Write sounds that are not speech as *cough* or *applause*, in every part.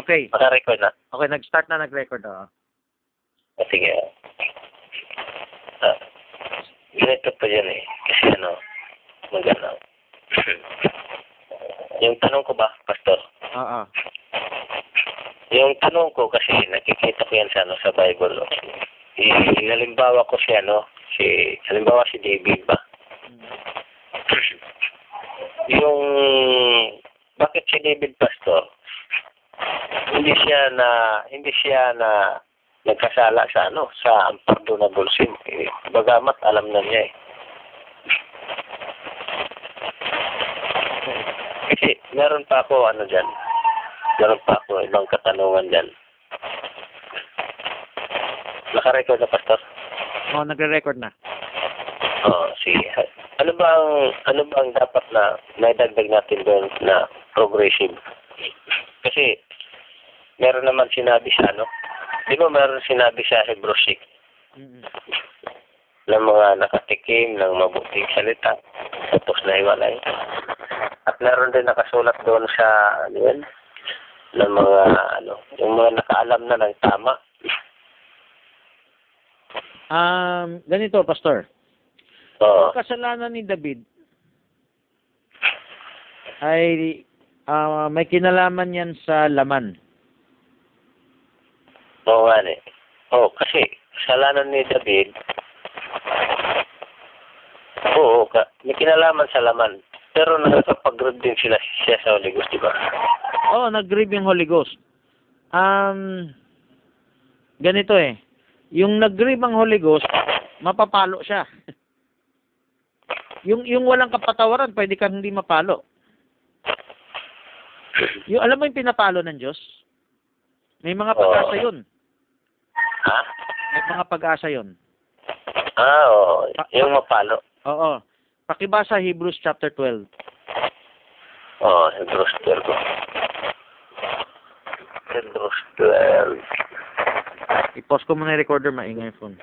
Okay. Naka-record na. Okay, nag-start na nag-record. Oh. Ah, sige. Ah, ganito pa yan eh. Kasi ano, maganda. *clears throat* yung tanong ko ba, Pastor? Oo. Yung tanong ko kasi nakikita ko yan sa ano sa Bible. I- Inalimbawa ko si ano, si halimbawa si David ba? *clears throat* yung bakit si David Pastor? Hindi siya na hindi siya na nagkasala sa ano sa unpardonable sin. Eh, Bagamat alam na niya eh. Kasi meron pa ako ano diyan. Meron pa ako ibang katanungan diyan. Naka-record na pastor? Oh, nagre-record na. Oo, sige. Ano ba ang ano ba ang dapat na naidagdag natin doon na progressive? Kasi meron naman sinabi sa ano, di ba meron sinabi sa Hebrews 6 Mm-mm. ng mga nakatikim ng mabuting salita tapos na iwalay. At meron din nakasulat doon sa ano yun, ng mga ano, yung mga nakaalam na ng tama. Um, ganito, Pastor. Oo. Ang kasalanan ni David ay ah, may kinalaman yan sa laman. Oo nga eh. Oo, kasi kasalanan ni David, oo, ka, may kinalaman sa laman. Pero nakakapag-grab din sila siya sa Holy Ghost, di ba? Oh, nag-grieve yung Holy Ghost. Um, ganito eh. Yung nag-grieve ang Holy Ghost, mapapalo siya. *laughs* yung yung walang kapatawaran, pwede kang hindi mapalo. Yung alam mo yung pinapalo ng Diyos? May mga pag-asa Oo. yun. Ha? May mga pag-asa yun. Ah, oo. Yung mapalo. Oo. Pakibasa Hebrews chapter 12. Oo, Hebrews 12. Hebrews 12. I-pause ko muna yung recorder, maingay yung phone.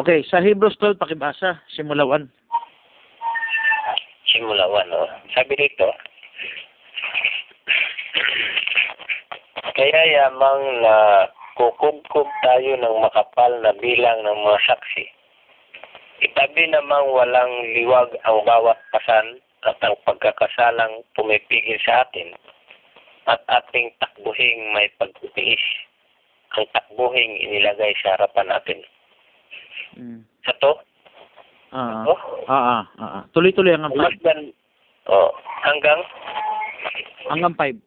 Okay, sa Hebrews 12, pakibasa, simula 1. Simula 1, no? Sabi dito, Kaya yamang na kukubkub tayo ng makapal na bilang ng mga saksi. Itabi namang walang liwag ang bawat pasan at ang pagkakasalang pumipigil sa atin at ating takbuhing may pagtitiis. Ang takbuhing inilagay sa harapan natin. Mm. Sa to, Ah, oh, ah, ah, ah. Tuloy-tuloy hanggang 5. masdan, oh, hanggang Hanggang 5.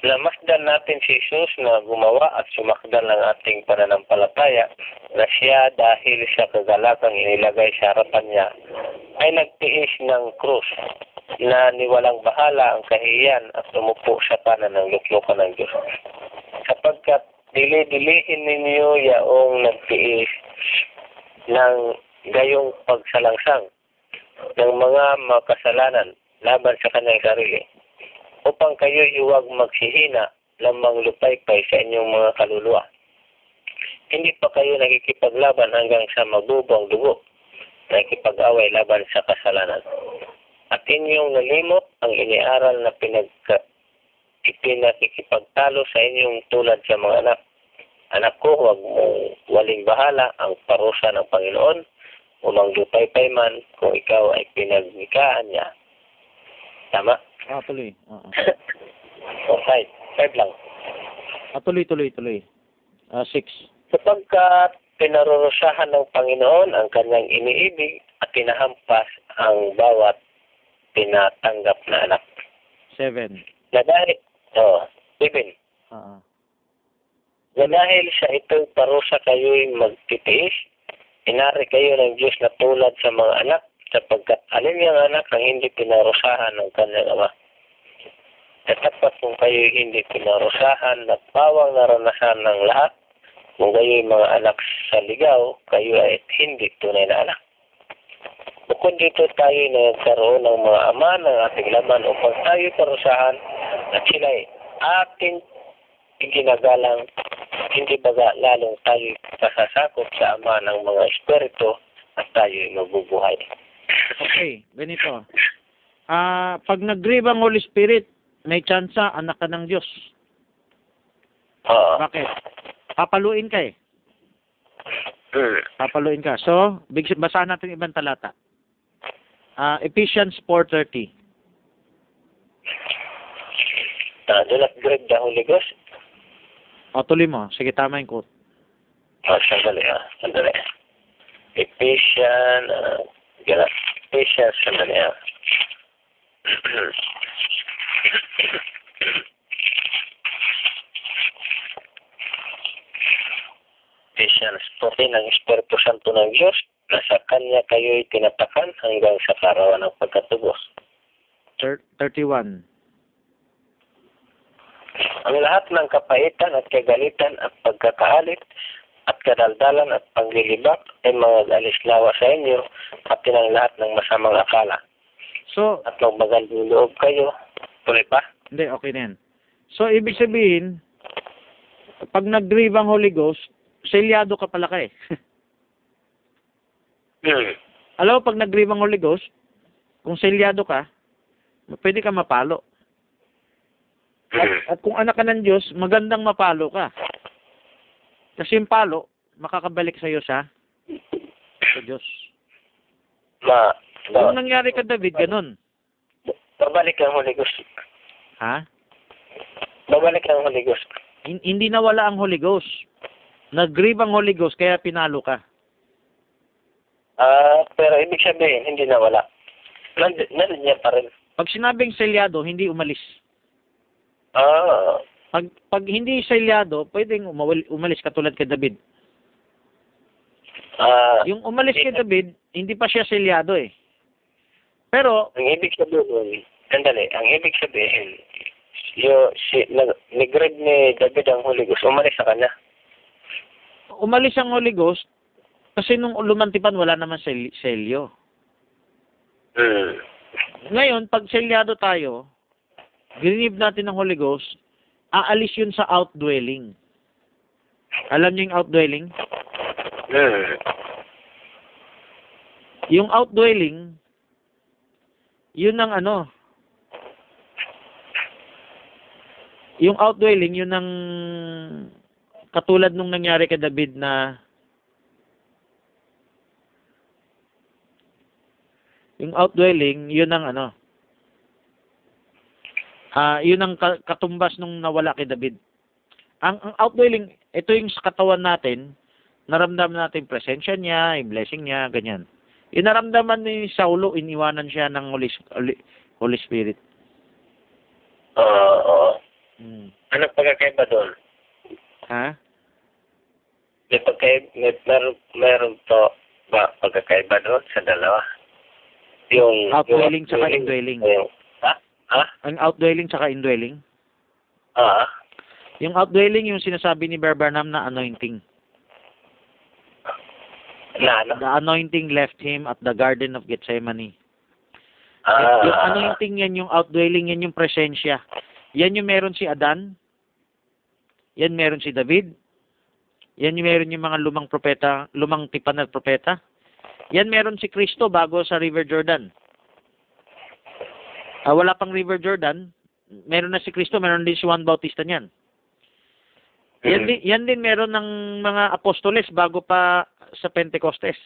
Namasdan natin si Jesus na gumawa at sumakdal ng ating pananampalataya na siya dahil sa kagalakang inilagay sa harapan niya ay nagtiis ng krus na niwalang bahala ang kahiyan at tumupo sa kanan ng luklukan ng Diyos. Sapagkat dili-dilihin ninyo yaong nagtiis ng gayong pagsalangsang ng mga makasalanan laban sa kanyang sarili upang kayo huwag magsihina lamang lupaypay sa inyong mga kaluluwa. Hindi pa kayo nakikipaglaban hanggang sa magbubong dugo, nakikipag-away laban sa kasalanan. At inyong nalimot ang iniaral na pinagka, ipinakikipagtalo sa inyong tulad sa mga anak. Anak ko, huwag mong waling bahala ang parusa ng Panginoon umang lupaypay man kung ikaw ay pinagnikaan niya. Tama? Ah, tuloy. Ah, ah. O, five. Five lang. ah tuloy, tuloy, tuloy. Ah, 6. Sapagkat pinarurusahan ng Panginoon ang kanyang iniibig at pinahampas ang bawat tinatanggap na anak. 7. Na dahil, oh, seven. Ah, ah. Na dahil sa itong parusa kayo'y magtitiis, inari kayo ng Diyos na tulad sa mga anak, sapagkat alin yung anak ang hindi pinarusahan ng kanyang ama. Katapat kung kayo'y hindi pinarusahan at bawang naranasan ng lahat, kung kayo'y mga anak sa ligaw, kayo ay hindi tunay na anak. Bukod dito tayo nagkaroon ng mga ama ng ating laman upang tayo parusahan at sila ating iginagalang hindi baga lalong tayo kasasakop sa ama ng mga espiritu at tayo ay mabubuhay. Okay, ganito. Ah, pag nag-grieve ang Holy Spirit, may tsansa, anak ka ng Diyos. Oo. Bakit? Papaluin ka eh. Hmm. Papaluin ka. So, big, basahan natin ibang talata. Ah, Ephesians 4.30. Ah, do not grieve the Holy Ghost. O, tuloy mo. Sige, tama yung quote. Ah, sandali ah. Sandali. Ephesians, ah, gala. Ephesians, sandali ah. Ephesians 14, ang Espiritu Santo ng Diyos, na sa Kanya kayo'y tinatakan hanggang sa karawan ng pagkatubos. Thir- 31. Ang lahat ng kapaitan at kagalitan at pagkakaalit kadaldalan at paglilibak ay mga alislawa sa inyo pati ng lahat ng masamang akala So, at magmagandang loob kayo. Tuloy pa? hindi, okay na yan. So, ibig sabihin, pag nag-grieve ang Holy Ghost, selyado ka pala ka eh. *laughs* Hmm. Alam mo, pag nag-grieve ang Holy Ghost, kung selyado ka, pwede ka mapalo. At, Hmm. at kung anak ka ng Diyos, magandang mapalo ka. Kasi yung palo, makakabalik sa'yo sa, sa Diyos. Ma, Yung ba, nangyari ka, David, ganun. babalik ang Holy Ghost. Ha? Babalik ang Holy Ghost. Hin- hindi nawala ang Holy Ghost. Nag-grieve ang Holy Ghost, kaya pinalo ka. Ah, pero ibig sabihin, hindi nawala. Nand nandiyan pa rin. Pag sinabing selyado, hindi umalis. Ah, Pag, pag hindi selyado, pwedeng umawal, umalis katulad kay David. ah, Yung umalis kay David, hindi pa siya selyado eh. Pero, ang ibig sabihin, sandali, ang ibig sabihin, yung si, nag, ni-grade ni David ang Holy Ghost, umalis sa kanya. umalis ang Holy Ghost, kasi nung lumantipan, wala naman sel- selyo. Hmm. Ngayon, pag selyado tayo, grinib natin ng Holy Ghost, aalis yun sa outdwelling. Alam niyo yung outdwelling? Hmm. Yung outdwelling, yun ang ano, yung outdwelling, yun ang katulad nung nangyari kay David na yung outdwelling, yun ang ano, ah yun ang ka- katumbas nung nawala kay David. Ang, ang outdwelling, ito yung sa katawan natin, naramdaman natin presensya niya, yung blessing niya, ganyan. Yung naramdaman ni Saulo, iniwanan siya ng Holy, Holy, Holy Spirit. Oo, oo. Hmm. Anong pagkakaiba doon? Ha? May pagkaiba, may, meron, meron to ba pagkakaiba doon sa dalawa? Yung... Tsaka yung- indwelling. yung- Ha? Ang outdwelling tsaka indwelling. Ah? Yung outdwelling, yung sinasabi ni Bear Barnum na anointing. Na ano? The anointing left him at the Garden of Gethsemane. Ah. yung anointing yan, yung outdwelling yan, yung presensya. Yan yung meron si Adan. Yan meron si David. Yan yung meron yung mga lumang propeta, lumang tipan na propeta. Yan meron si Kristo bago sa River Jordan. Ah, wala pang River Jordan. Meron na si Kristo, meron din si Juan Bautista niyan. Yan din, yan din meron ng mga apostoles bago pa sa Pentecostes.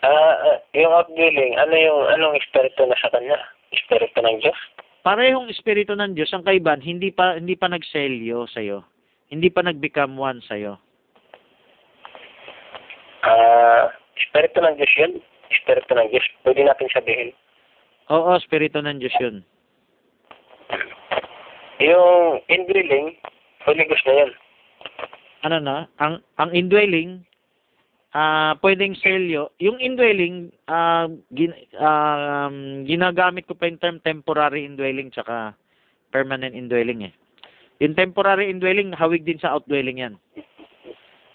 Ah, ah, yung outdealing, ano yung, anong espiritu na sa kanya? Espiritu ng Diyos? Parehong espiritu ng Diyos ang kaiban, hindi pa hindi pa nagselyo sa iyo. Hindi pa nag-become one sa iyo. Ah, espiritu ng Diyos yun? Espiritu ng Diyos. Pwede natin sabihin. Oo, espiritu ng Diyos 'yun. Yung indwelling, Holy Ghost na yun. Ano na? Ang ang indwelling ah pwedeng selyo. Yung indwelling ah gin, um, ginagamit ko pa yung term temporary indwelling tsaka permanent indwelling eh. Yung temporary indwelling hawig din sa outdwelling 'yan.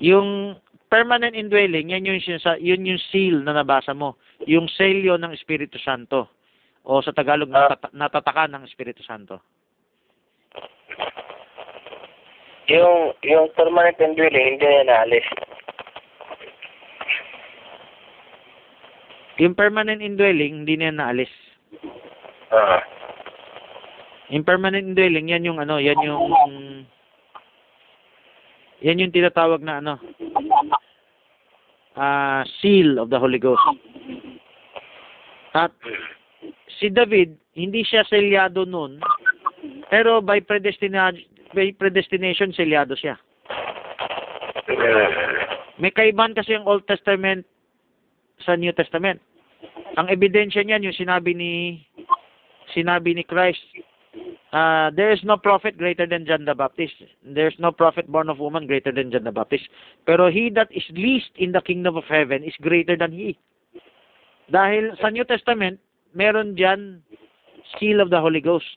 Yung permanent indwelling, yan yung yun yung seal na nabasa mo. Yung selyo ng Espiritu Santo. O sa Tagalog, Ah. natata- natataka ng Espiritu Santo. Yung, yung permanent indwelling, hindi na naalis. Yung permanent indwelling, hindi na yan naalis. Ah. Yung permanent indwelling, yan yung ano, yan yung Yan yung tinatawag na ano, ah seal of the Holy Ghost. At si David, hindi siya selyado noon, pero by predestination, by predestination selyado siya. May kaibahan kasi ang Old Testament sa New Testament. Ang ebidensya niyan yung sinabi ni sinabi ni Christ, uh, there is no prophet greater than John the Baptist. There is no prophet born of woman greater than John the Baptist. Pero he that is least in the kingdom of heaven is greater than he. Dahil sa New Testament, meron diyan seal of the Holy Ghost.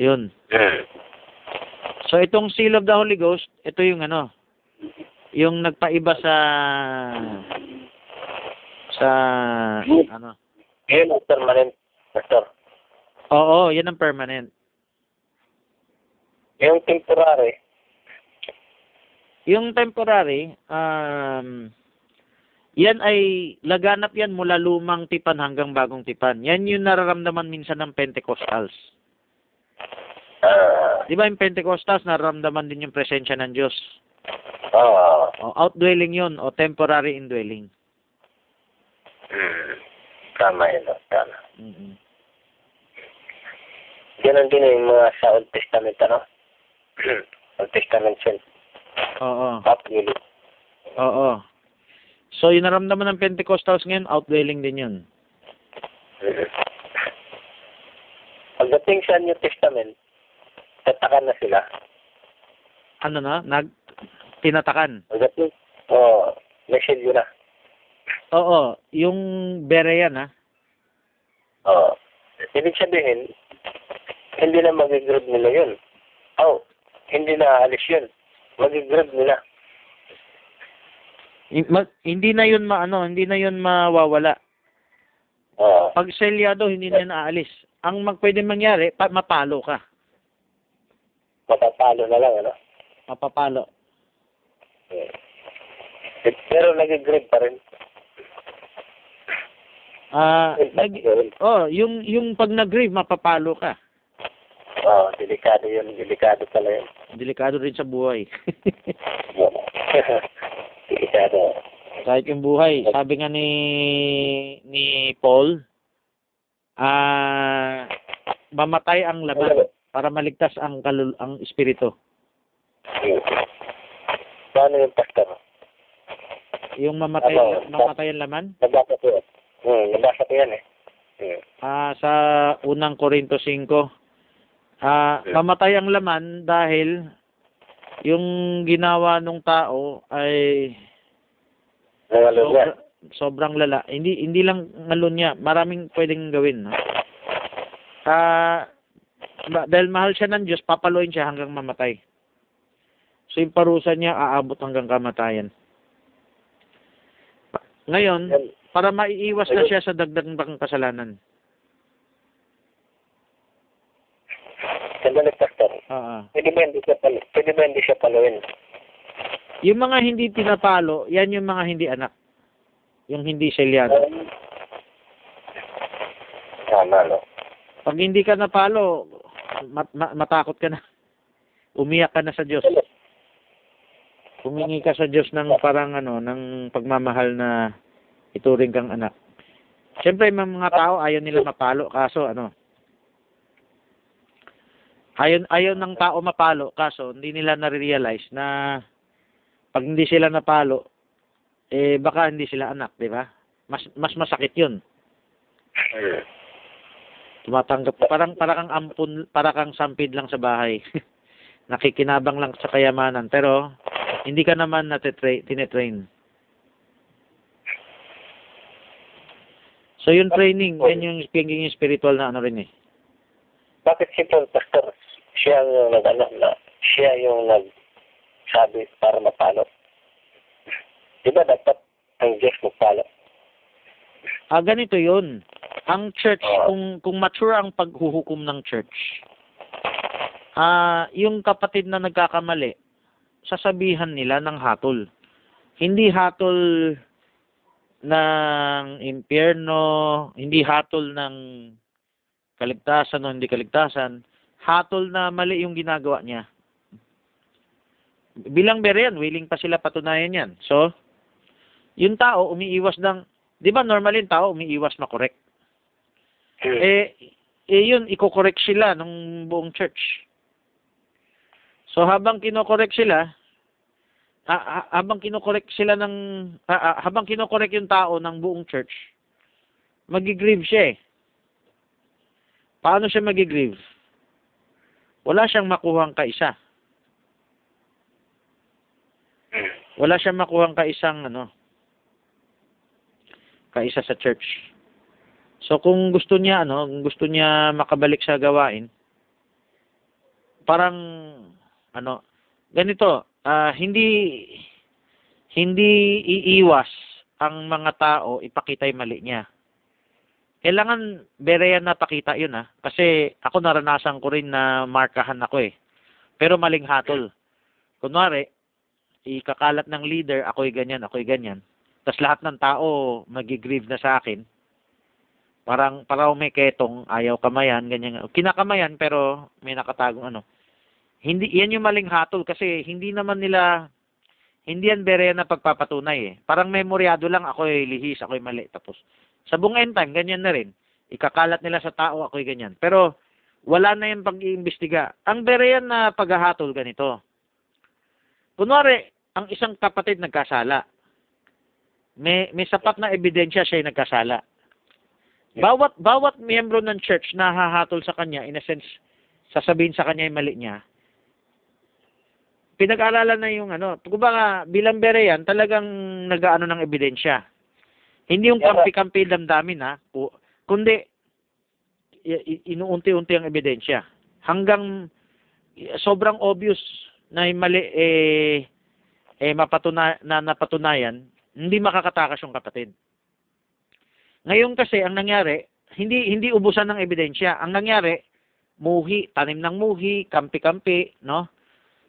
Yun. So itong seal of the Holy Ghost, ito yung ano, yung nagpaiba sa sa ano. Yun ang permanent, Pastor. Oo, yan ang permanent. Yung temporary, Yung temporary, um, yan ay laganap yan mula lumang tipan hanggang bagong tipan. Yan yung nararamdaman minsan ng Pentecostals. ah, Di ba yung Pentecostals nararamdaman din yung presensya ng Diyos? oo. O, outdwelling yun o temporary indwelling. Hmm. Tama yun, tama. mm Ganon din yung mga sa Old Testament, ano? *clears throat* Old Testament sin. Oo. Upwilling. Oo. So, yung naramdaman ng Pentecostals ngayon, outdwelling din yun. Mhm. Pagdating sa New Testament, tatakan na sila. Ano na? Nag, tinatakan. Pagdating, oo, oh, may silyo na. Oo. Yung Berean, ha? Oo. Ibig sabihin, hindi na magigrab nila yun. Oh, hindi na alis yun. Magigrab nila. Hindi na yun maano, hindi na yun mawawala. Oo. Pag selyado, hindi na yun aalis. Ang mag pwede mangyari, pa, mapalo ka. Matatalo na lang, ano? Mapapalo. Hmm. Pero nagigrab pa rin. Ah, nag, oh, yung yung pag nag-grieve, mapapalo ka. Oo, delikado yun. Delikado pala yun. Delikado rin sa buhay. *laughs* *laughs* Kahit yung buhay, sabi nga ni ni Paul, ah mamatay ang laman para maligtas ang kalul ang espiritu. Paano yung pastor? Yung mamatay Ano? mamatay ang laman Nabasa ko. Hmm, nabasa ko yan eh. Hmm. ah sa unang Korinto 5 ah mamatay ang laman dahil yung ginawa nung tao ay sobra- sobrang lala. Hindi hindi lang ngalon niya, maraming pwedeng gawin. No? Ah ba- dahil mahal siya ng Diyos, papaluin siya hanggang mamatay. So yung parusa niya aabot hanggang kamatayan. Ngayon, para maiiwas na siya sa dagdag kasalanan. Sandali, pastor. Ah, ah. Pwede ba hindi siya palo? Pwede ba hindi siya paluin? Yung mga hindi pinapalo, yan yung mga hindi anak. Yung hindi selyado. Tama, no? Pag hindi ka napalo, mat- ma- matakot ka na. Umiyak ka na sa Diyos. Humingi ka sa Diyos ng parang ano, ng pagmamahal na ituring kang anak. Siyempre, may mga tao ayaw nila mapalo, kaso ano, ayaw, ayaw ng tao mapalo, kaso hindi nila na-realize na pag hindi sila napalo, eh baka hindi sila anak, di ba? Mas mas masakit 'yun. Tumatanggap parang para kang ampun, para kang sampid lang sa bahay. *laughs* Nakikinabang lang sa kayamanan pero hindi ka naman natitrain, tinetrain. So yung training, yan yung pagiging spiritual na ano rin eh. Bakit si pastor? Siya yung nag-ano na, siya yung nagsabi para mapalo. Di ba dapat ang Diyos magpalo? Ah, ganito yun. Ang church, Oo. kung, kung mature ang paghuhukom ng church, ah, yung kapatid na nagkakamali, sasabihan nila ng hatol. Hindi hatol ng impyerno, hindi hatol ng kaligtasan o hindi kaligtasan, hatol na mali yung ginagawa niya. Bilang Berean, willing pa sila patunayan yan. So, yung tao, umiiwas ng, di ba normal yung tao, umiiwas makorek. Eh, eh yun, iko-correct sila ng buong church. So, habang kino-correct sila, ha- ha- habang kino-correct sila ng, ha- ha- habang kino-correct yung tao ng buong church, magigrieve siya eh. Paano siya magigrieve? Wala siyang makuhang kaisa. Wala siyang makuhang kaisang ano, kaisa sa church. So kung gusto niya ano, gusto niya makabalik sa gawain, parang ano, ganito, ah, hindi hindi iiwas ang mga tao ipakita yung mali niya. Kailangan bereyan na pakita yun ah. Kasi ako naranasan ko rin na markahan ako eh. Pero maling hatol. Kunwari, ikakalat ng leader, ako'y ganyan, ako'y ganyan. Tapos lahat ng tao magigrieve na sa akin. Parang, parang may ketong, ayaw kamayan, ganyan. Kinakamayan, pero may nakatagong ano. Hindi, yan yung maling hatol kasi hindi naman nila, hindi yan bere na pagpapatunay eh. Parang memoryado lang, ako'y lihis, ako'y mali. Tapos, sa buong end time, ganyan na rin. Ikakalat nila sa tao, ako'y ganyan. Pero, wala na yung pag-iimbestiga. Ang bere yan na paghahatol ganito. Kunwari, ang isang kapatid nagkasala. May may sapat na ebidensya siya ay nagkasala. Bawat bawat miyembro ng church na hahatol sa kanya, in a sense, sasabihin sa kanya yung mali niya, pinag-aralan na yung ano, kumbaga bilang Berean, talagang nag-ano ng ebidensya. Hindi yung kampi-kampi damdamin ha, ku- kundi inuunti-unti ang ebidensya. Hanggang sobrang obvious na mali eh eh mapatuna na napatunayan, hindi makakatakas yung kapatid. Ngayon kasi ang nangyari, hindi hindi ubusan ng ebidensya. Ang nangyari, muhi, tanim ng muhi, kampi-kampi, no?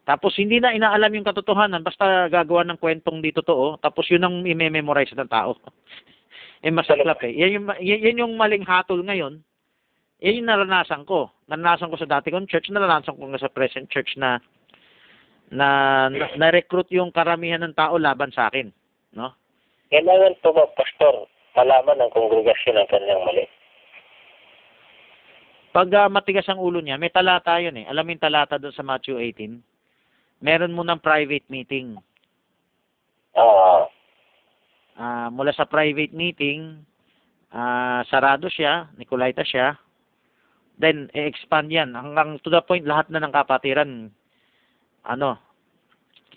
Tapos hindi na inaalam yung katotohanan, basta gagawa ng kwentong di totoo, tapos yun ang i-memorize ng tao. *laughs* eh masaklap eh. Yan yung, yan, yung maling hatol ngayon. Yan yung naranasan ko. Naranasan ko sa dati kong church, naranasan ko nga sa present church na na, na na-recruit yung karamihan ng tao laban sa akin, no? Kailangan po ba, Pastor, malaman ng kongregasyon ang kanyang mali? Pag ah, matigas ang ulo niya, may talata yun eh. Alam mo yung talata doon sa Matthew 18? Meron mo ng private meeting. Ah, Ah, mula sa private meeting, ah, sarado siya, Nicolaita siya. Then, i-expand yan. Hanggang to the point, lahat na ng kapatiran, ano,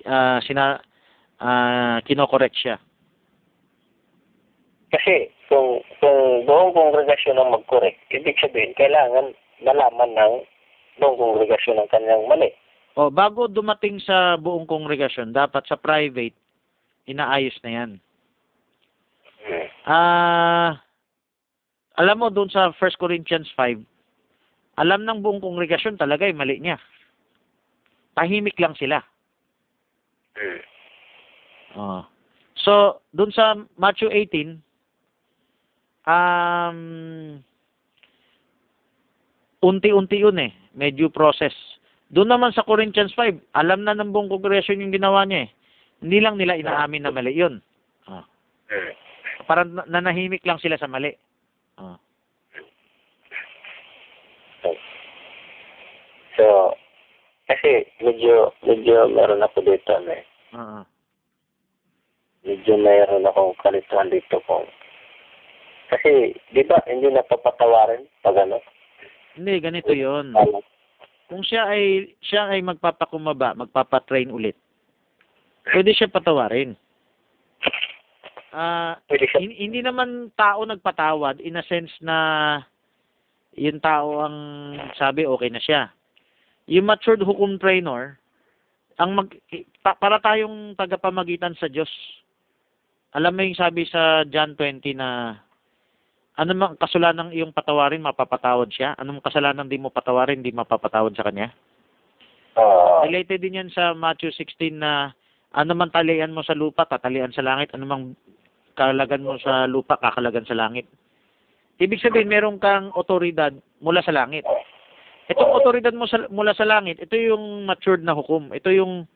ah, sina, ah, kinokorek siya. kasi kung, kung buong kongregasyon ang mag-correct, ibig sabihin, kailangan malaman ng buong kongregasyon ang kanyang mali. O, bago dumating sa buong kongregasyon, dapat sa private, inaayos na yan. Ah, alam mo doon sa 1 Corinthians 5, alam ng buong kongregasyon talaga yung mali niya. Tahimik lang sila. Oh. So, doon sa Matthew 18, um, unti-unti yun eh. Medyo process. Doon naman sa Corinthians 5, alam na ng buong kongregasyon yung ginawa niya eh. Hindi lang nila inaamin na mali yun. Oh. Parang na- nanahimik lang sila sa mali. Oh. So, kasi medyo, medyo meron ako dito, ano eh. Oo. Medyo mayroon akong kalituhan dito kung kasi, di ba, hindi napapatawarin pag ano? Hindi, ganito yon. Ano? Kung siya ay siya ay magpapakumaba, magpapatrain ulit. Pwede siya patawarin. Ah, hin- hindi naman tao nagpatawad in a sense na yung tao ang sabi okay na siya. Yung matured hukum trainer, ang mag, pa- para tayong tagapamagitan sa Diyos. Alam mo yung sabi sa John 20 na ano mang kasalanan iyong patawarin, mapapatawad siya. Anong kasalanan di mo patawarin, di mapapatawad sa kanya. Ah, Related din yan sa Matthew 16 na ano man talian mo sa lupa, tatalian sa langit. Ano mang kalagan mo sa lupa, kakalagan sa langit. Ibig sabihin, meron kang otoridad mula sa langit. Itong otoridad mo sa, mula sa langit, ito yung matured na hukom. Ito yung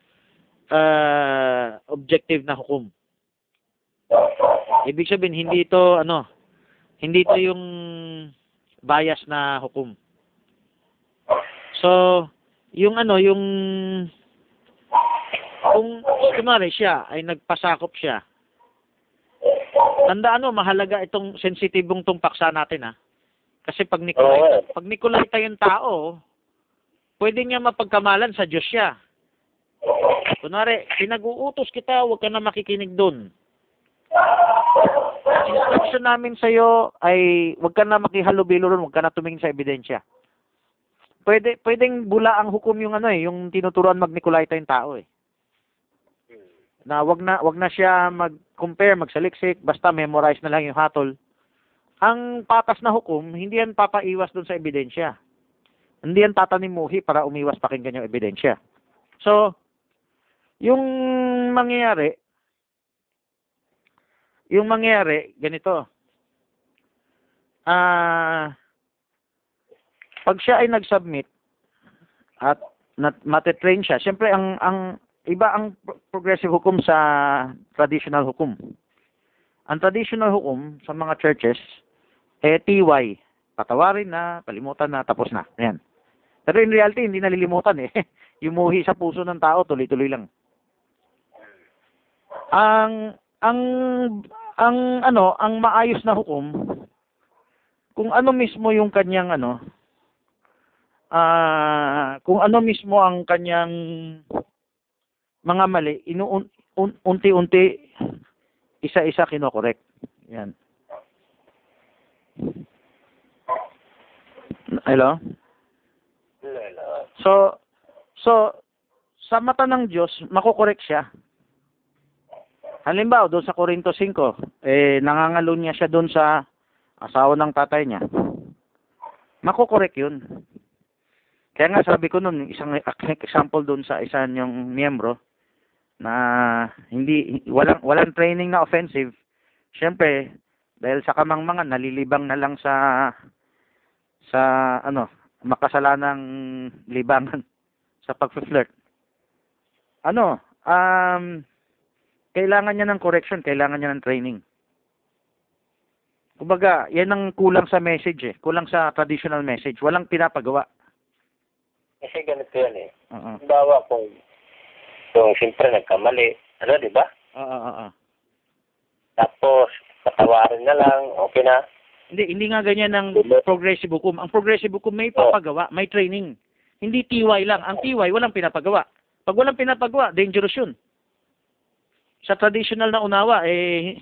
ah, objective na hukom. Ibig sabihin, hindi ito, ano, hindi ito yung bias na hukom. So, yung ano, yung, kung, kumari siya, ay nagpasakop siya, tandaan mo, mahalaga itong sensitibong tong paksa natin, ha? Kasi pag Nicolay, Oo. pag Nicolay yung tao, pwede niya mapagkamalan sa Diyos siya. Kunwari, pinag-uutos kita, huwag ka na makikinig doon. Instruction namin sa iyo ay huwag ka na makihalubilo ron, huwag ka na tumingin sa ebidensya. Pwede pwedeng bula ang hukom yung ano eh, yung tinuturuan mag-Nicolaita yung tao eh. Na wag na wag na siya mag-compare, magsaliksik, basta memorize na lang yung hatol. Ang patas na hukom, hindi yan papaiwas doon sa ebidensya. Hindi yan tatanimuhi para umiwas pakinggan yung ebidensya. So, yung mangyayari, yung mangyayari, ganito. Ah, pag siya ay nag-submit at nat matetrain siya, siyempre ang ang iba ang pro- progressive hukom sa traditional hukom. Ang traditional hukom sa mga churches eh TY, patawarin na, palimutan na, tapos na. Ayan. Pero in reality, hindi nalilimutan eh. *laughs* Yumuhi sa puso ng tao, tuloy-tuloy lang. Ang ang ang ano, ang maayos na hukom kung ano mismo yung kanyang ano ah kung ano mismo ang kanyang mga mali inuun un- unti-unti isa-isa kinokorek. Yan. Hello? Lala. So, so, sa mata ng Diyos, makokorek siya. Halimbawa, doon sa Corinto 5, eh, nangangalo niya siya doon sa asawa ng tatay niya. Makokorek yun. Kaya nga sabi ko noon, isang example doon sa isa niyong miyembro, na hindi, walang, walang training na offensive. Siyempre, dahil sa kamangmangan, nalilibang na lang sa, sa, ano, makasalanang libangan *laughs* sa pag-flirt. Ano, um, kailangan niya ng correction, kailangan niya ng training. Kumbaga, yan ang kulang sa message eh. Kulang sa traditional message. Walang pinapagawa. Kasi ganito yan eh. Oo. Halimbawa kung kung siyempre nagkamali, ano, di ba? Oo, oo, oo. Tapos, patawarin na lang, okay na. Hindi, hindi nga ganyan ang progressive hukum. Ang progressive hukum may papagawa, may training. Hindi TY lang. Ang TY, walang pinapagawa. Pag walang pinapagawa, dangerous yun. Sa traditional na unawa, eh,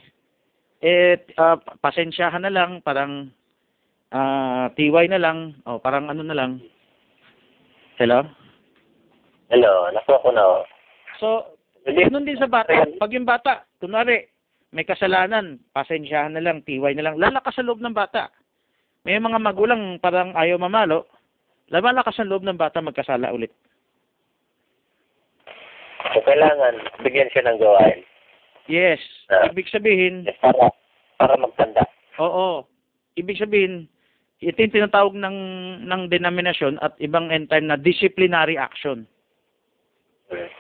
eh, ah, pasensyahan na lang, parang ah, TY na lang, o parang ano na lang. Hello? Hello, nakuha ko na. oh. So, Ganun din sa bata. Pag yung bata, kunwari, may kasalanan, pasensyahan na lang, tiway na lang, lalakas sa loob ng bata. May mga magulang parang ayaw mamalo, lumalakas ang loob ng bata magkasala ulit. so kailangan bigyan siya ng gawain. Yes. Ah. Ibig sabihin, Para, para magtanda. oo. Ibig sabihin, ito yung tinatawag ng, ng denominasyon at ibang end time na disciplinary action.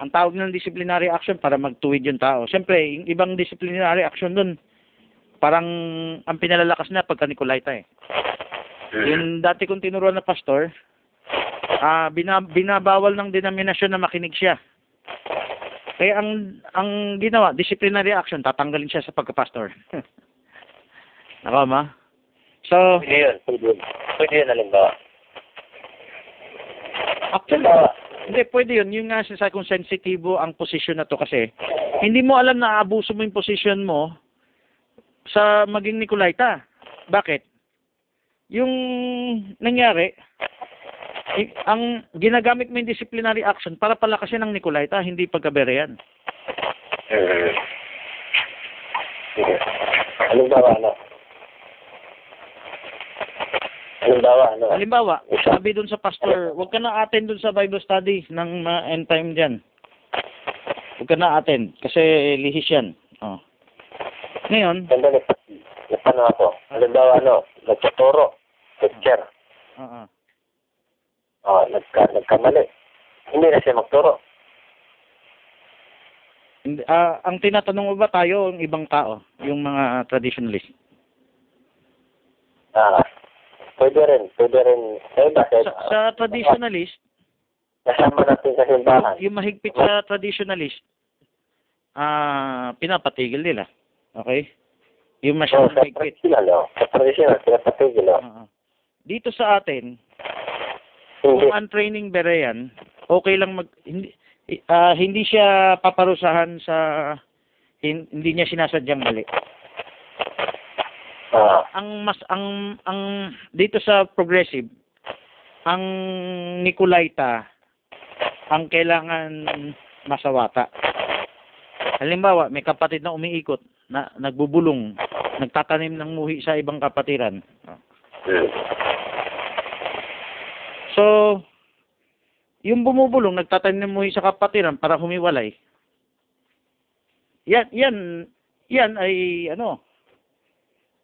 Ang tawag ng disciplinary action para magtuwid yung tao. Siyempre, yung ibang disciplinary action dun, parang ang pinalalakas na pagka Nicolaita eh. Hmm. Yung dati kong tinuruan na pastor, ah bina, binabawal ng denominasyon na makinig siya. Kaya ang ang ginawa, disciplinary action, tatanggalin siya sa pagka-pastor. *laughs* Nako ma. So, Pwede yun, pwede yun. Pwede yun, halimbawa. actually, Halimbawa, hindi pwede yun. Yung nga sa kung sensitibo ang posisyon na to kasi hindi mo alam na abuso mo yung position mo sa maging Nicolaita. Bakit? Yung nangyari, ang ginagamit mo yung disciplinary action para palakasin ng Nicolaita, hindi pagkaberean. Hmm. Sige. Halimbawa, ano? Halimbawa, ano? Halimbawa, sabi dun sa pastor, huwag ka na attend dun sa Bible study ng mga end time dyan. Huwag ka na attend kasi lihis yan. Oh. Ngayon, Sandali, ano ako? Halimbawa, ano? Nagtuturo. Teacher. oo. Oh, nagka, nagkamali. Hindi na siya magturo. Hindi, ah, ang tinatanong mo ba tayo, ang ibang tao, yung mga traditionalist? Ah, pwede rin, pwede rin. Sa iba, sa, Sa, sa traditionalist, Kasama natin sa simbahan. yung mahigpit sa traditionalist, ah, pinapatigil nila. Okay? Yung Oh, masyadong sa mahigpit. traditional, oh. Sa traditional, pinapatigil, oh. Oo. Dito sa atin. Kung ang training Berean, okay lang mag hindi ah, hindi siya paparusahan sa hin- hindi niya sinasadyang mali. Ah, Ang mas ang ang dito sa progressive, ang Nicolaita ang kailangan masawata. Halimbawa, may kapatid na umiikot na nagbubulong, nagtatanim ng muhi sa ibang kapatiran. hmm. So, yung bumubulong, nagtatanim mo sa kapatiran para humiwalay. Yan, yan, yan ay ano,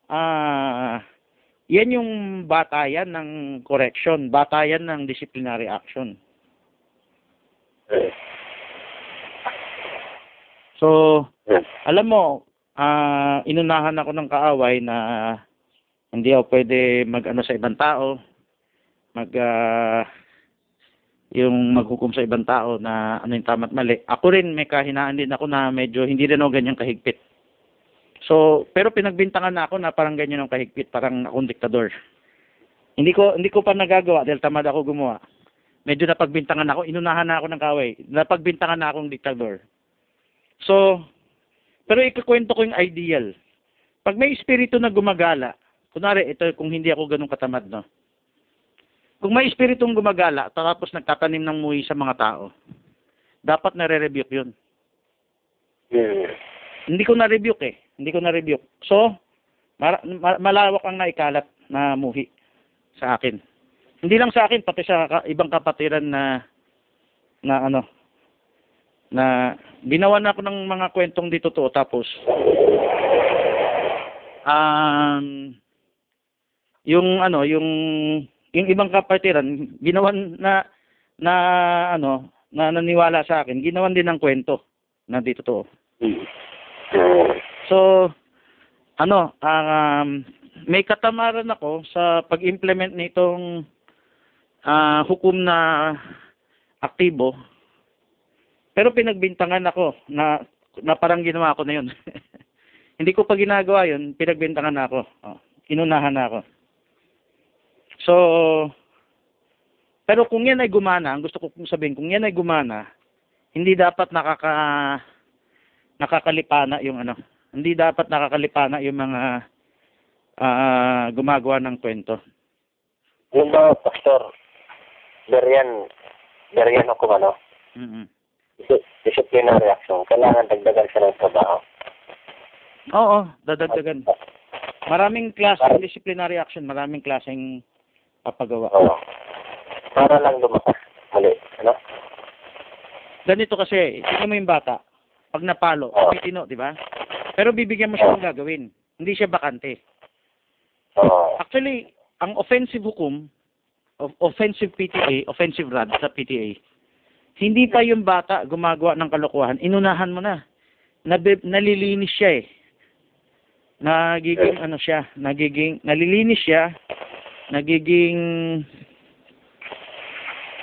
ah, yan yung batayan ng correction, batayan ng disciplinary action. So, alam mo, ah, inunahan ako ng kaaway na hindi ako pwede mag-ano sa ibang tao, mag ah, yung maghukom sa ibang tao na ano yung tama at mali. Ako rin may kahinaan din ako na medyo hindi rin ako ganyan kahigpit. So, pero pinagbintangan na ako na parang ganyan ang kahigpit, parang akong diktador. Hindi ko hindi ko pa nagagawa dahil tamad ako gumawa. Medyo napagbintangan ako, inunahan na ako ng kaway. Napagbintangan na akong diktador. So, pero ikukwento ko yung ideal. Pag may espiritu na gumagala, kunwari, ito kung hindi ako ganun katamad, no? Kung may espiritong gumagala, tapos nagtatanim ng muhi sa mga tao, dapat nare-rebuke yun. Hmm. Hindi ko na-rebuke eh. Hindi ko na-rebuke. So, mara- ma- malawak ang naikalat na muhi sa akin. Hindi lang sa akin, pati sa ka- ibang kapatiran na na ano na ginawa na ako ng mga kwentong dito to tapos um yung ano yung yung ibang kapatiran ginawan na na ano na naniwala sa akin ginawan din ng kwento na dito to. So, ano, um, may katamaran ako sa pag-implement nitong ah, hukom na aktibo. Pero pinagbintangan ako na, na parang ginawa ko na yun. *laughs* Hindi ko pa ginagawa yun, pinagbintangan na ako. Oh, inunahan na ako. So, pero kung yan ay gumana, ang gusto ko kong sabihin, kung yan ay gumana, hindi dapat nakaka nakakalipana yung ano. Hindi dapat nakakalipana yung mga ah, gumagawa ng kwento. Yung ba, Pastor, Berian, Berian ako ano, mm Dis- disciplinary action, kailangan dagdagan siya ng trabaho. Oo, dadagdagan. Maraming klaseng disciplinary action, maraming klaseng papagawa. Oo. Para lang lumakas muli, ano? Ganito kasi, tingnan mo yung bata, pag napalo, Oo. titino, di ba? Pero bibigyan mo siya ng gagawin. Hindi siya bakante. Oo. Actually, ang offensive hukum, of offensive PTA, offensive rod sa PTA, hindi pa yung bata gumagawa ng kalokohan, inunahan mo na. Nabi, nalilinis siya eh. Nagiging ano siya, nagiging, nalilinis siya, nagiging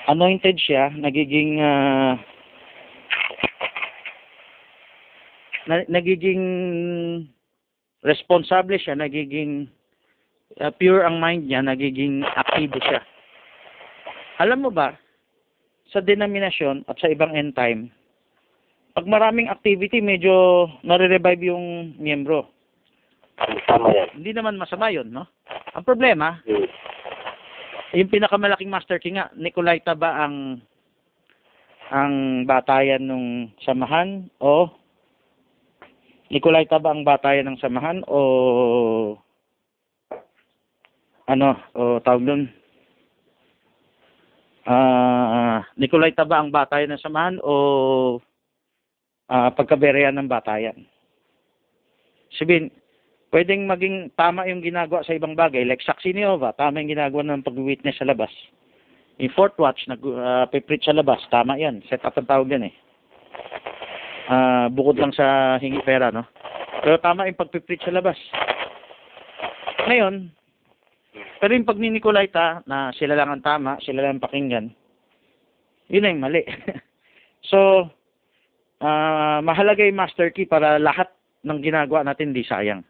anointed siya, nagiging ah, na, nagiging responsable siya, nagiging uh, pure ang mind niya, nagiging aktibo siya. Alam mo ba, sa denominasyon at sa ibang end time, pag maraming activity, medyo nare-revive yung miyembro. Tama yan. Hindi naman masama yun, no? Ang problema, Hmm. Yung pinakamalaking master king nga, Nicolaita ba ang ang batayan ng samahan o Nicolaita ba ang batayan ng samahan o ano o tawag doon ah Nicolaita ba ang batayan ng samahan o ah pagkaberean ng batayan? Sabihin pwedeng maging tama yung ginagawa sa ibang bagay like saksi ni Jehovah tama yung ginagawa ng pag-witness sa labas yung fourth watch nag uh, preach sa labas tama yan set up ang tawag yan eh Ah, bukod lang sa hingi pera, no? Pero tama yung pagpipreach sa labas. Ngayon, pero yung pag ni Nicolaita na sila lang ang tama, sila lang ang pakinggan, yun na yung mali. *laughs* so, ah mahalaga yung master key para lahat ng ginagawa natin di sayang.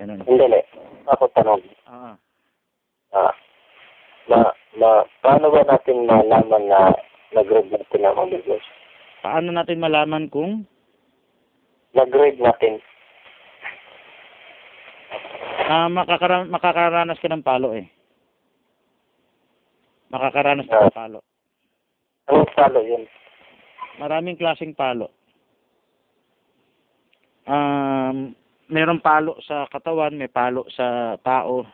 Ganun. Hindi, le. Ako tanong. Ah. Ah, ma, ma, paano ba natin malaman na nag-grade natin ang Holy Ghost? paano natin malaman kung Nag-grade natin. ah makakara- makakaranas ka ng palo eh. Makakaranas ka ng palo. Anong talo yun? Maraming klaseng palo. Um, mayroong palo sa katawan, may palo sa tao,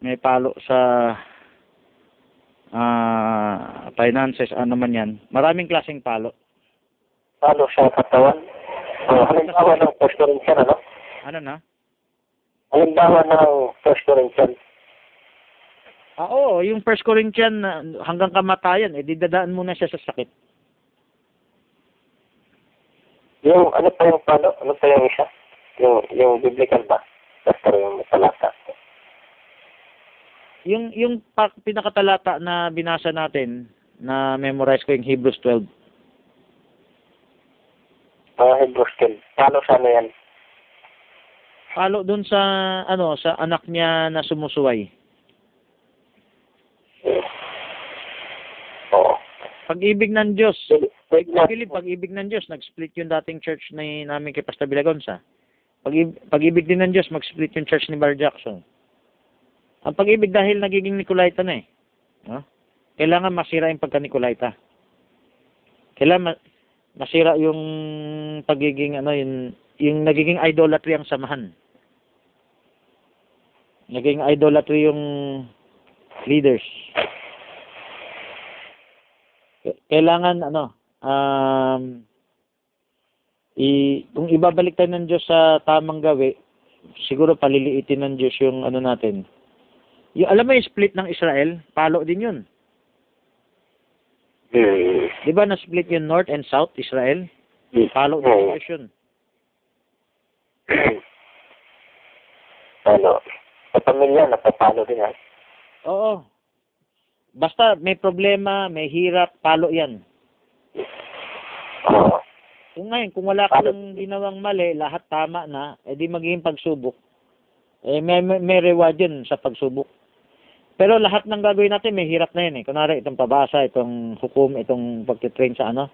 may palo sa ah finances, ano man yan. Maraming klaseng palo. Talo sa katawan? Uh, halimbawa ng First Corinthians, ano? Ano na? Halimbawa ng First Corinthians. Ah, oo, yung First Corinthian na hanggang kamatayan, eh, didadaan muna siya sa sakit. Yung, ano pa yung palo? Ano pa yung isa? Yung, yung biblical ba? Basta yung talata. Yung, yung pinakatalata na binasa natin, na memorize ko yung Hebrews 12, Mga Hebrews 10. Talo sa ano yan? palo dun sa, ano, sa anak niya na sumusuway. Oo. Pag-ibig ng Diyos. Philip, pag-ibig ng Diyos, nag-split yung dating church na namin kay Pastor Villagonsa. Pag-ibig, pag-ibig din ng Diyos, mag-split yung church ni Bar Jackson. Ang pag-ibig dahil nagiging Nicolaita na eh. No? Kailangan masira yung pagka-Nicolaita. Kailangan ma- masira yung pagiging ano yung yung nagiging idolatry ang samahan. Naging idolatry yung leaders. Kailangan ano um i kung ibabalik tayo ng Diyos sa tamang gawi, siguro paliliitin ng Diyos yung ano natin. Yung, alam mo yung split ng Israel, palo din yun. Hmm. Di ba na-split yung North and South Israel? Palo din ng Diyos yun. *clears throat* ano, sa pamilya, napapalo din yan. Oo. Basta may problema, may hirap, palo yan. Kung ngayon, kung wala ka ng ginawang mali, lahat tama na, edi magiging pagsubok. Eh, may, may, may reward yun sa pagsubok. Pero lahat ng gagawin natin, may hirap na yun eh. Kunwari, itong pabasa, itong hukom, itong pagtitrain sa ano.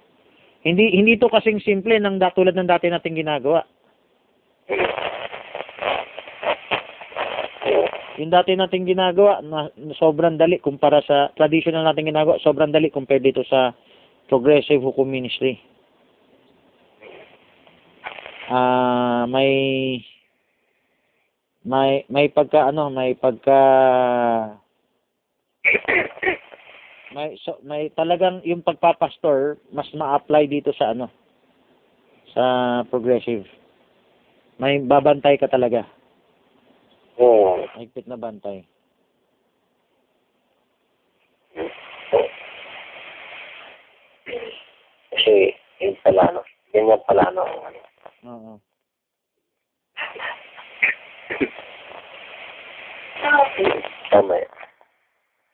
Hindi hindi to kasing simple ng tulad ng dati nating ginagawa. Yung dati nating ginagawa, na, na sobrang dali kumpara sa traditional nating ginagawa, sobrang dali compared dito sa progressive hukom ministry. Ah, may may may pagka ano, may pagka may so, may talagang yung pagpapastor mas ma-apply dito sa ano sa progressive. May babantay ka talaga. Oo. Mahigpit na bantay. Kasi, yun pala, no? Ganyan pala, no? Oo. Tama yun.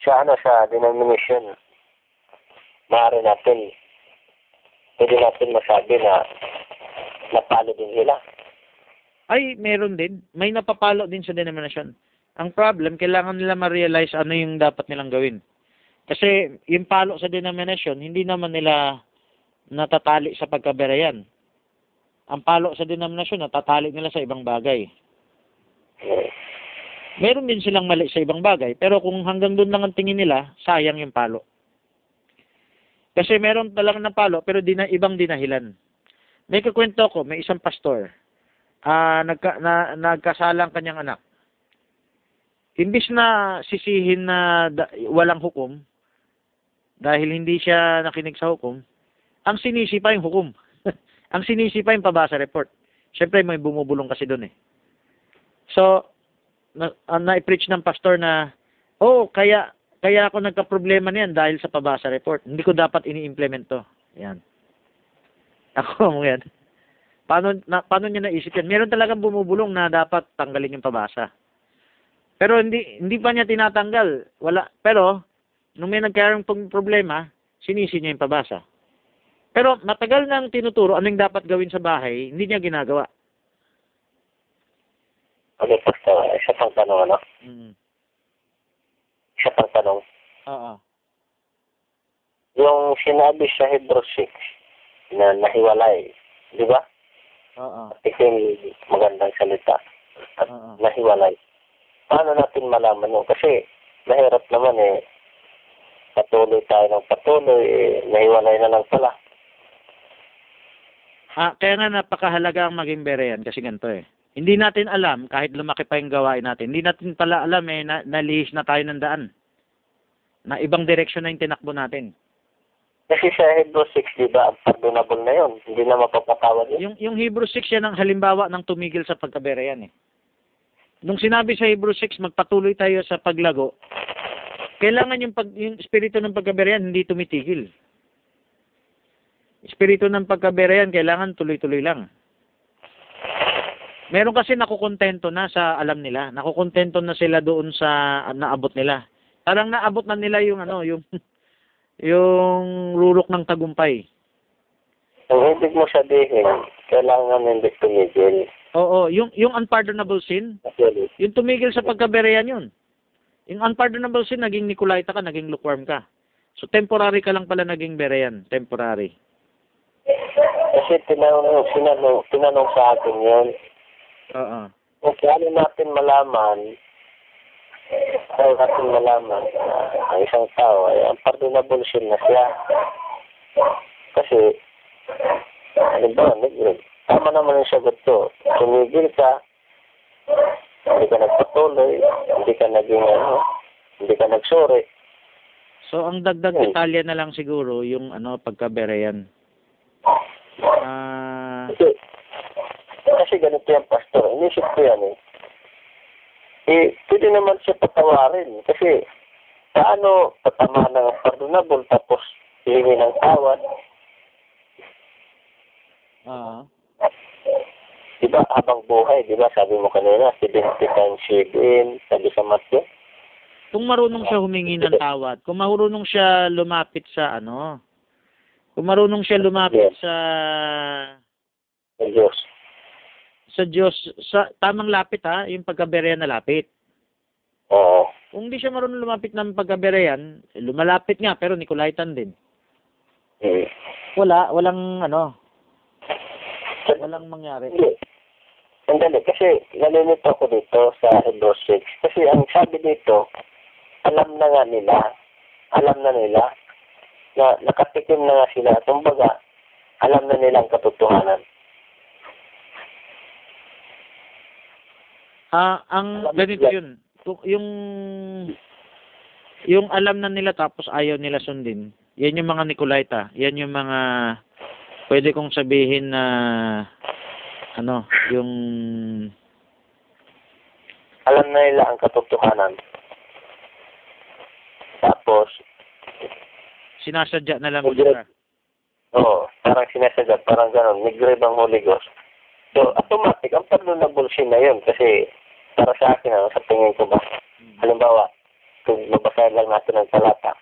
Sa ano, sa denomination, maaari natin, pwede natin masabi na napalo din sila. Ay, meron din. May napapalo din sa denomination. Ang problem, kailangan nila ma-realize ano yung dapat nilang gawin. Kasi yung palo sa denomination, hindi naman nila natatali sa pagkaberayan. Ang palo sa denomination, natatali nila sa ibang bagay. Meron din silang mali sa ibang bagay. Pero kung hanggang doon lang ang tingin nila, sayang yung palo. Kasi meron talagang na palo, pero di na, ibang dinahilan. May kakwento ko, may isang pastor. Ah, nagka, na, nagkasalang kanyang anak. Imbis na sisihin na da, walang hukom, dahil hindi siya nakinig sa hukom, ang sinisi yung hukom. *laughs* ang sinisi pa yung pabasa report. Siyempre, may bumubulong kasi doon eh. So, na, uh, na-preach ng pastor na, oh, kaya, kaya ako nagka-problema niyan dahil sa pabasa report. Hindi ko dapat ini-implement to. Yan. *laughs* Ako mo yan. Paano, na, paano niya naisip yan? Meron talagang bumubulong na dapat tanggalin yung pabasa. Pero hindi hindi pa niya tinatanggal. Wala. Pero, nung may nagkaroon pong problema, sinisi niya yung pabasa. Pero matagal nang tinuturo anong dapat gawin sa bahay, hindi niya ginagawa. Okay, Pastor. Isa pang tanong, ano? Mm. Isa pang tanong. Oo. Yung sinabi sa Hebrew 6 na nahiwalay, di ba? Oo. Ito yung magandang salita. At Oo. nahiwalay. Paano natin malaman yun? Kasi mahirap naman eh. Patuloy tayo ng patuloy, eh, nahiwalay na lang pala. Ah, kaya nga napakahalaga ang maging berean kasi ganito eh. Hindi natin alam, kahit lumaki pa yung gawain natin, hindi natin pala alam eh, na, nalihis na tayo ng daan. Na ibang direksyon na yung tinakbo natin. Kasi sa Hebrew 6, di ba, ang pardonable na yun. Hindi na mapapatawad yun. Yung, yung Hebrew 6 yan ang halimbawa ng tumigil sa pagkaberean eh. Nung sinabi sa Hebrew 6, magpatuloy tayo sa paglago, kailangan yung, pag, yung espiritu ng pagkaberean hindi tumitigil. Espiritu ng pagkaberean, kailangan tuloy-tuloy lang. Meron kasi nakukontento na sa alam nila. Nakukontento na sila doon sa naabot nila. Parang naabot na nila yung ano, yung *laughs* yung rurok ng tagumpay. Ang ibig mo sabihin, kailangan hindi tumigil. Oo, yung yung unpardonable sin, yung tumigil sa pagkaberean yun. Yung unpardonable sin, naging Nicolaita ka, naging lukewarm ka. So temporary ka lang pala naging berean, temporary. Kasi tinanong, tinanong, tinanong sa akin yun, Oo. kung paano natin malaman, paano natin malaman na ang isang tao ay ang pardonable sin na siya. Kasi, ano ba, nag- tama naman yung sagot ko. Tumigil ka, hindi ka nagpatuloy, hindi ka naging ano, hindi ka nagsuri. So ang dagdag Hmm. detalye na lang siguro yung ano pagkaberean. Kasi, kasi ganito yan, Pastor. Inisip ko yan eh. Eh, pwede naman siya patawarin. Kasi, paano patama ng pardonable tapos hihingi ng tawad? ah, Di ba, habang buhay, di ba, sabi mo kanina, 70 times in, sabi sa Matthew. kung marunong siya humingi ng tawad, kung marunong siya lumapit sa ano, kung marunong siya lumapit Yes. sa Ng Diyos. sa Diyos, sa tamang lapit ha, yung pagkaberean na lapit. Oo. Kung hindi siya marunong lumapit ng pagkaberean, eh, lumalapit nga pero Nicolaitan din. Mm. Wala, walang ano, walang mangyari. Hindi. Sandali, kasi nalilito ako dito sa Hebrew 6. Kasi ang sabi dito, alam na nga nila, alam na nila, na nakatikim na nga sila. Kumbaga, alam na nila ang katotohanan. Ah, ang Alam ganito nila. yun. Yung yung alam na nila tapos ayaw nila sundin. Yan yung mga Nicolaita. Yan yung mga pwede kong sabihin na ano, yung Alam na nila ang katotohanan. Tapos, sinasadya na lang nila. oo, parang sinasagot, parang gano'n, migrib ang Holy Ghost. So, automatic, ang pardonable sin na yun. Kasi, para sa akin, ano, sa tingin ko ba, halimbawa, kung mabasahin lang natin ang talata,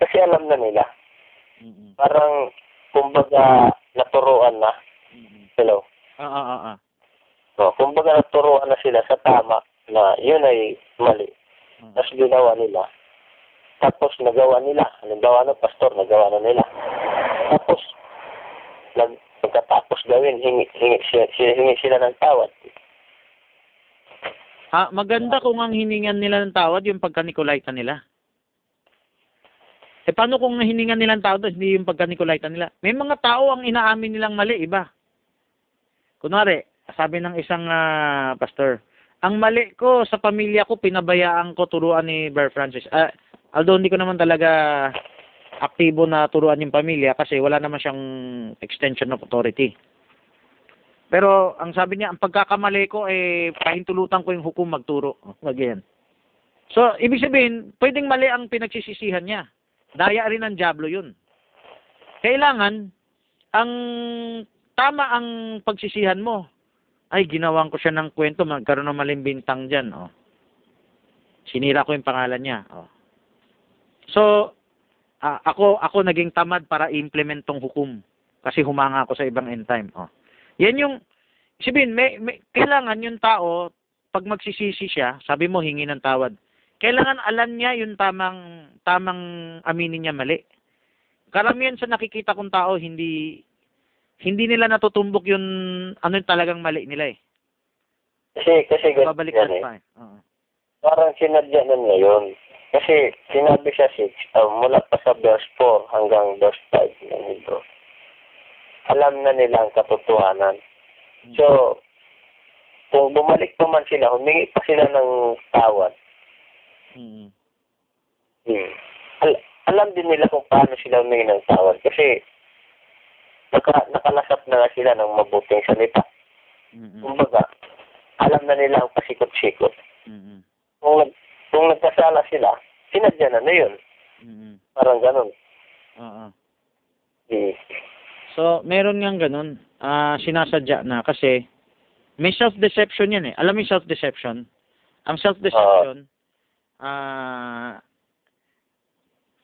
kasi alam na nila, Mm-mm. parang, kumbaga, naturuan na. Hello? Ah, ah, ah, ah. No, kumbaga, naturuan na sila sa tama na yun ay mali. Tapos ginawa nila. Tapos nagawa nila. Halimbawa ng pastor, nagawa na nila. Tapos, nag, pagkatapos gawin, hingi, hingi, siya, hingi sila ng tawad. Ah, maganda kung ang hiningan nila ng tawad yung pagka-Nicolaita nila. Eh paano kung hiningan nila ng tawad hindi yung pagka-Nicolaita nila? May mga tao ang inaamin nilang mali, iba. Kunwari, sabi ng isang ah, pastor, ang mali ko sa pamilya ko, pinabayaan ko turuan ni Bear Francis. Ah, although hindi ko naman talaga aktibo na turuan yung pamilya kasi wala naman siyang extension of authority. Pero ang sabi niya, ang pagkakamali ko eh pahintulutan ko yung hukom magturo. Ganyan. So, ibig sabihin, pwedeng mali ang pinagsisisihan niya. Daya rin ng Diablo yun. Kailangan, ang tama ang pagsisihan mo. Ay, ginawan ko siya ng kwento, magkaroon ng maling bintang dyan. Oh. Sinira ko yung pangalan niya. Oh. So, ah, ako ako naging tamad para i-implement tong hukom kasi humanga ako sa ibang end time. Oh. Yan yung sabihin, may, may kailangan yung tao pag magsisisi siya, sabi mo hingi ng tawad. Kailangan alam niya yung tamang tamang aminin niya mali. Karamihan sa nakikita kong tao hindi hindi nila natutumbok yung ano yung talagang mali nila eh. Kasi, kasi ganun Babalik yan na eh. pa eh. Oo. Parang sinadya na niya yun. Kasi sinabi siya 6, uh, mula pa sa verse 4 hanggang verse 5 ng Hebrew. Alam na nila ang katotohanan. So, kung bumalik pa man sila, humingi pa sila ng tawad. Mm. Hmm. Al- alam din nila kung paano sila humingi ng tawad. Kasi, naka, nakalasap na nga sila ng mabuting salita. Mm. Kumbaga, alam na nila ang pasikot-sikot. Mm. Kung, nag, kung nagkasala sila, sinadya na na yun. Mm. Parang ganun. Oo. Hmm. So, meron nga ganun. Ah, sinasadya na kasi may self-deception yan eh. Alam mo yung self-deception? Ang self-deception, ah,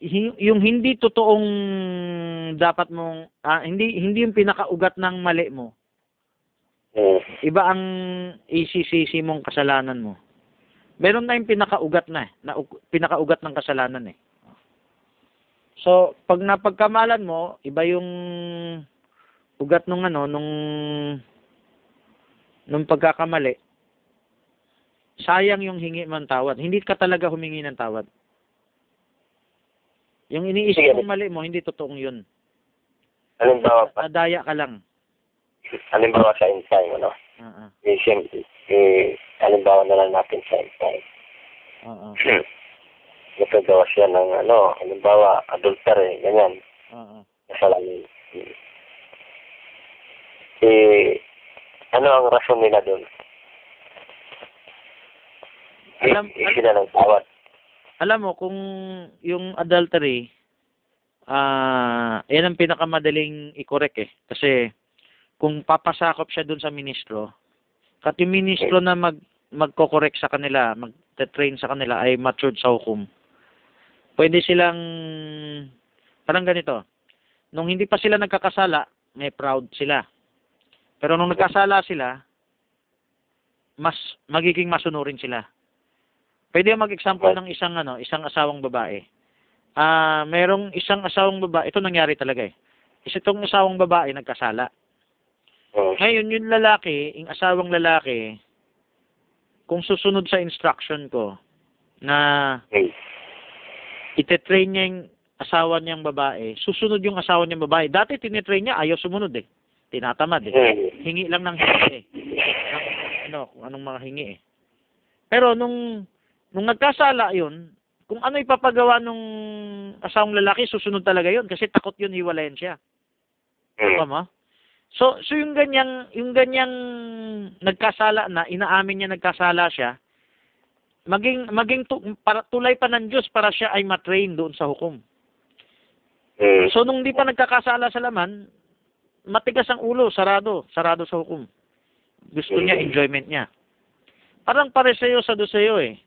hi- yung hindi totoong dapat mong, ah, hindi, hindi yung pinakaugat ng mali mo. Hmm. Iba ang isisisi mong kasalanan mo. Meron na yung pinakaugat na eh. Na, pinakaugat ng kasalanan eh. So, pag napagkamalan mo, iba yung ugat nung ano, nung nung pagkakamali. Sayang yung hingi man tawad. Hindi ka talaga humingi ng tawad. Yung iniisip mong mali mo, hindi totoong yun. Halimbawa pa, Nadaya ka lang. halimbawa sa in time, ano? Oo. Eh, siyempre, eh, halimbawa na lang natin sa in time. Oo. *clears throat* Nagkagawa siya ng, ano, halimbawa, adultery, ganyan, Oo. kasalanan. Eh, ano ang rason nila doon? Alam- eh, sila ng tawad. alam mo kung yung adultery ah yan ang pinakamadaling i-correct eh kasi kung papasakop siya dun sa ministro kat yung ministro na mag magko-correct sa kanila mag-train sa kanila ay matured sa hukom pwede silang parang ganito nung hindi pa sila nagkakasala may proud sila pero nung nagkasala sila mas magiging masunurin sila Pwede yung mag-example ng isang ano, isang asawang babae. Ah, merong isang asawang babae, ito nangyari talaga eh. Isa itong asawang babae nagkasala. Hmm. Ngayon yung lalaki, yung asawang lalaki, kung susunod sa instruction ko na. Itetrain niya yung asawa niyang babae, susunod yung asawa niyang babae. Dati tinitrain niya, ayaw sumunod eh. Tinatamad eh. Hmm. Hingi lang ng hingi eh. Ano, anong mga hingi eh. Pero nung nung nagkasala yun, kung ano ipapagawa nung asawang lalaki, susunod talaga yun kasi takot yun hiwalayan siya. Hmm. Tama? So, so yung ganyang, yung ganyang nagkasala na, inaamin niya nagkasala siya, maging, maging tu, para, tulay pa ng Diyos para siya ay matrain doon sa hukom. Hmm. So, nung di pa nagkakasala sa laman, matigas ang ulo, sarado, sarado sa hukom. Gusto niya, enjoyment niya. Parang pare sa'yo sa do sa'yo eh.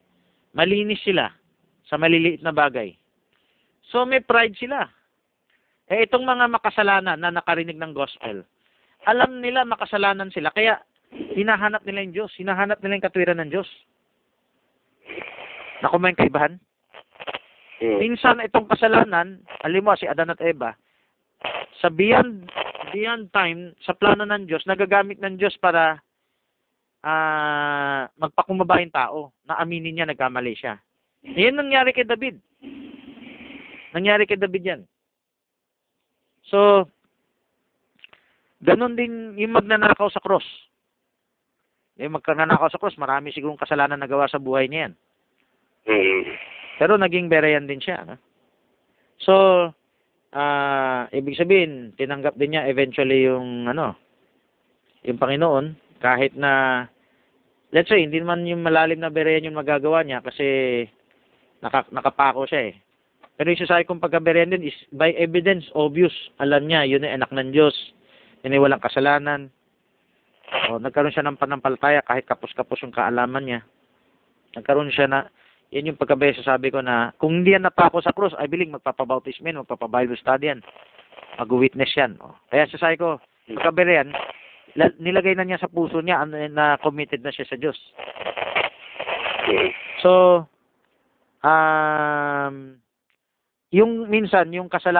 Malinis sila sa maliliit na bagay. So, may pride sila. Eh, itong mga makasalanan na nakarinig ng gospel, alam nila makasalanan sila, kaya hinahanap nila yung Diyos, hinahanap nila yung katwiran ng Diyos. Naku, may kaibahan? Hmm. Minsan itong kasalanan, alam mo si Adan at Eva, sa beyond, beyond time, sa plano ng Diyos, nagagamit ng Diyos para ah magpakumbaba yung tao na aminin niya nagkamali siya. Yan nangyari kay David. Nangyari kay David yan. So, ganon din yung magnanakaw sa cross. Yung magkananakaw sa cross, marami sigurong kasalanan na gawa sa buhay niya yan. Hmm. Pero naging berayan din siya. no? So, ah ibig sabihin, tinanggap din niya eventually yung ano, yung Panginoon kahit na let's say hindi naman yung malalim na berayan yung magagawa niya kasi naka, nakapako siya eh. Pero yung sasabi kong pagkaberian din is by evidence, obvious. Alam niya, yun ay anak ng Diyos. Yun ay walang kasalanan. O, nagkaroon siya ng panampalataya kahit kapos-kapos yung kaalaman niya. Nagkaroon siya na, yan yung pagkabaya sasabi ko na, kung hindi yan napako sa krus, I believe magpapabautism yan, magpapabible study yan. Mag-witness yan. O. Kaya sasabi ko, pagkabaya yan, la- nilagay na niya sa puso niya ano, na committed na siya sa Diyos. So, um, yung minsan, yung kasalanan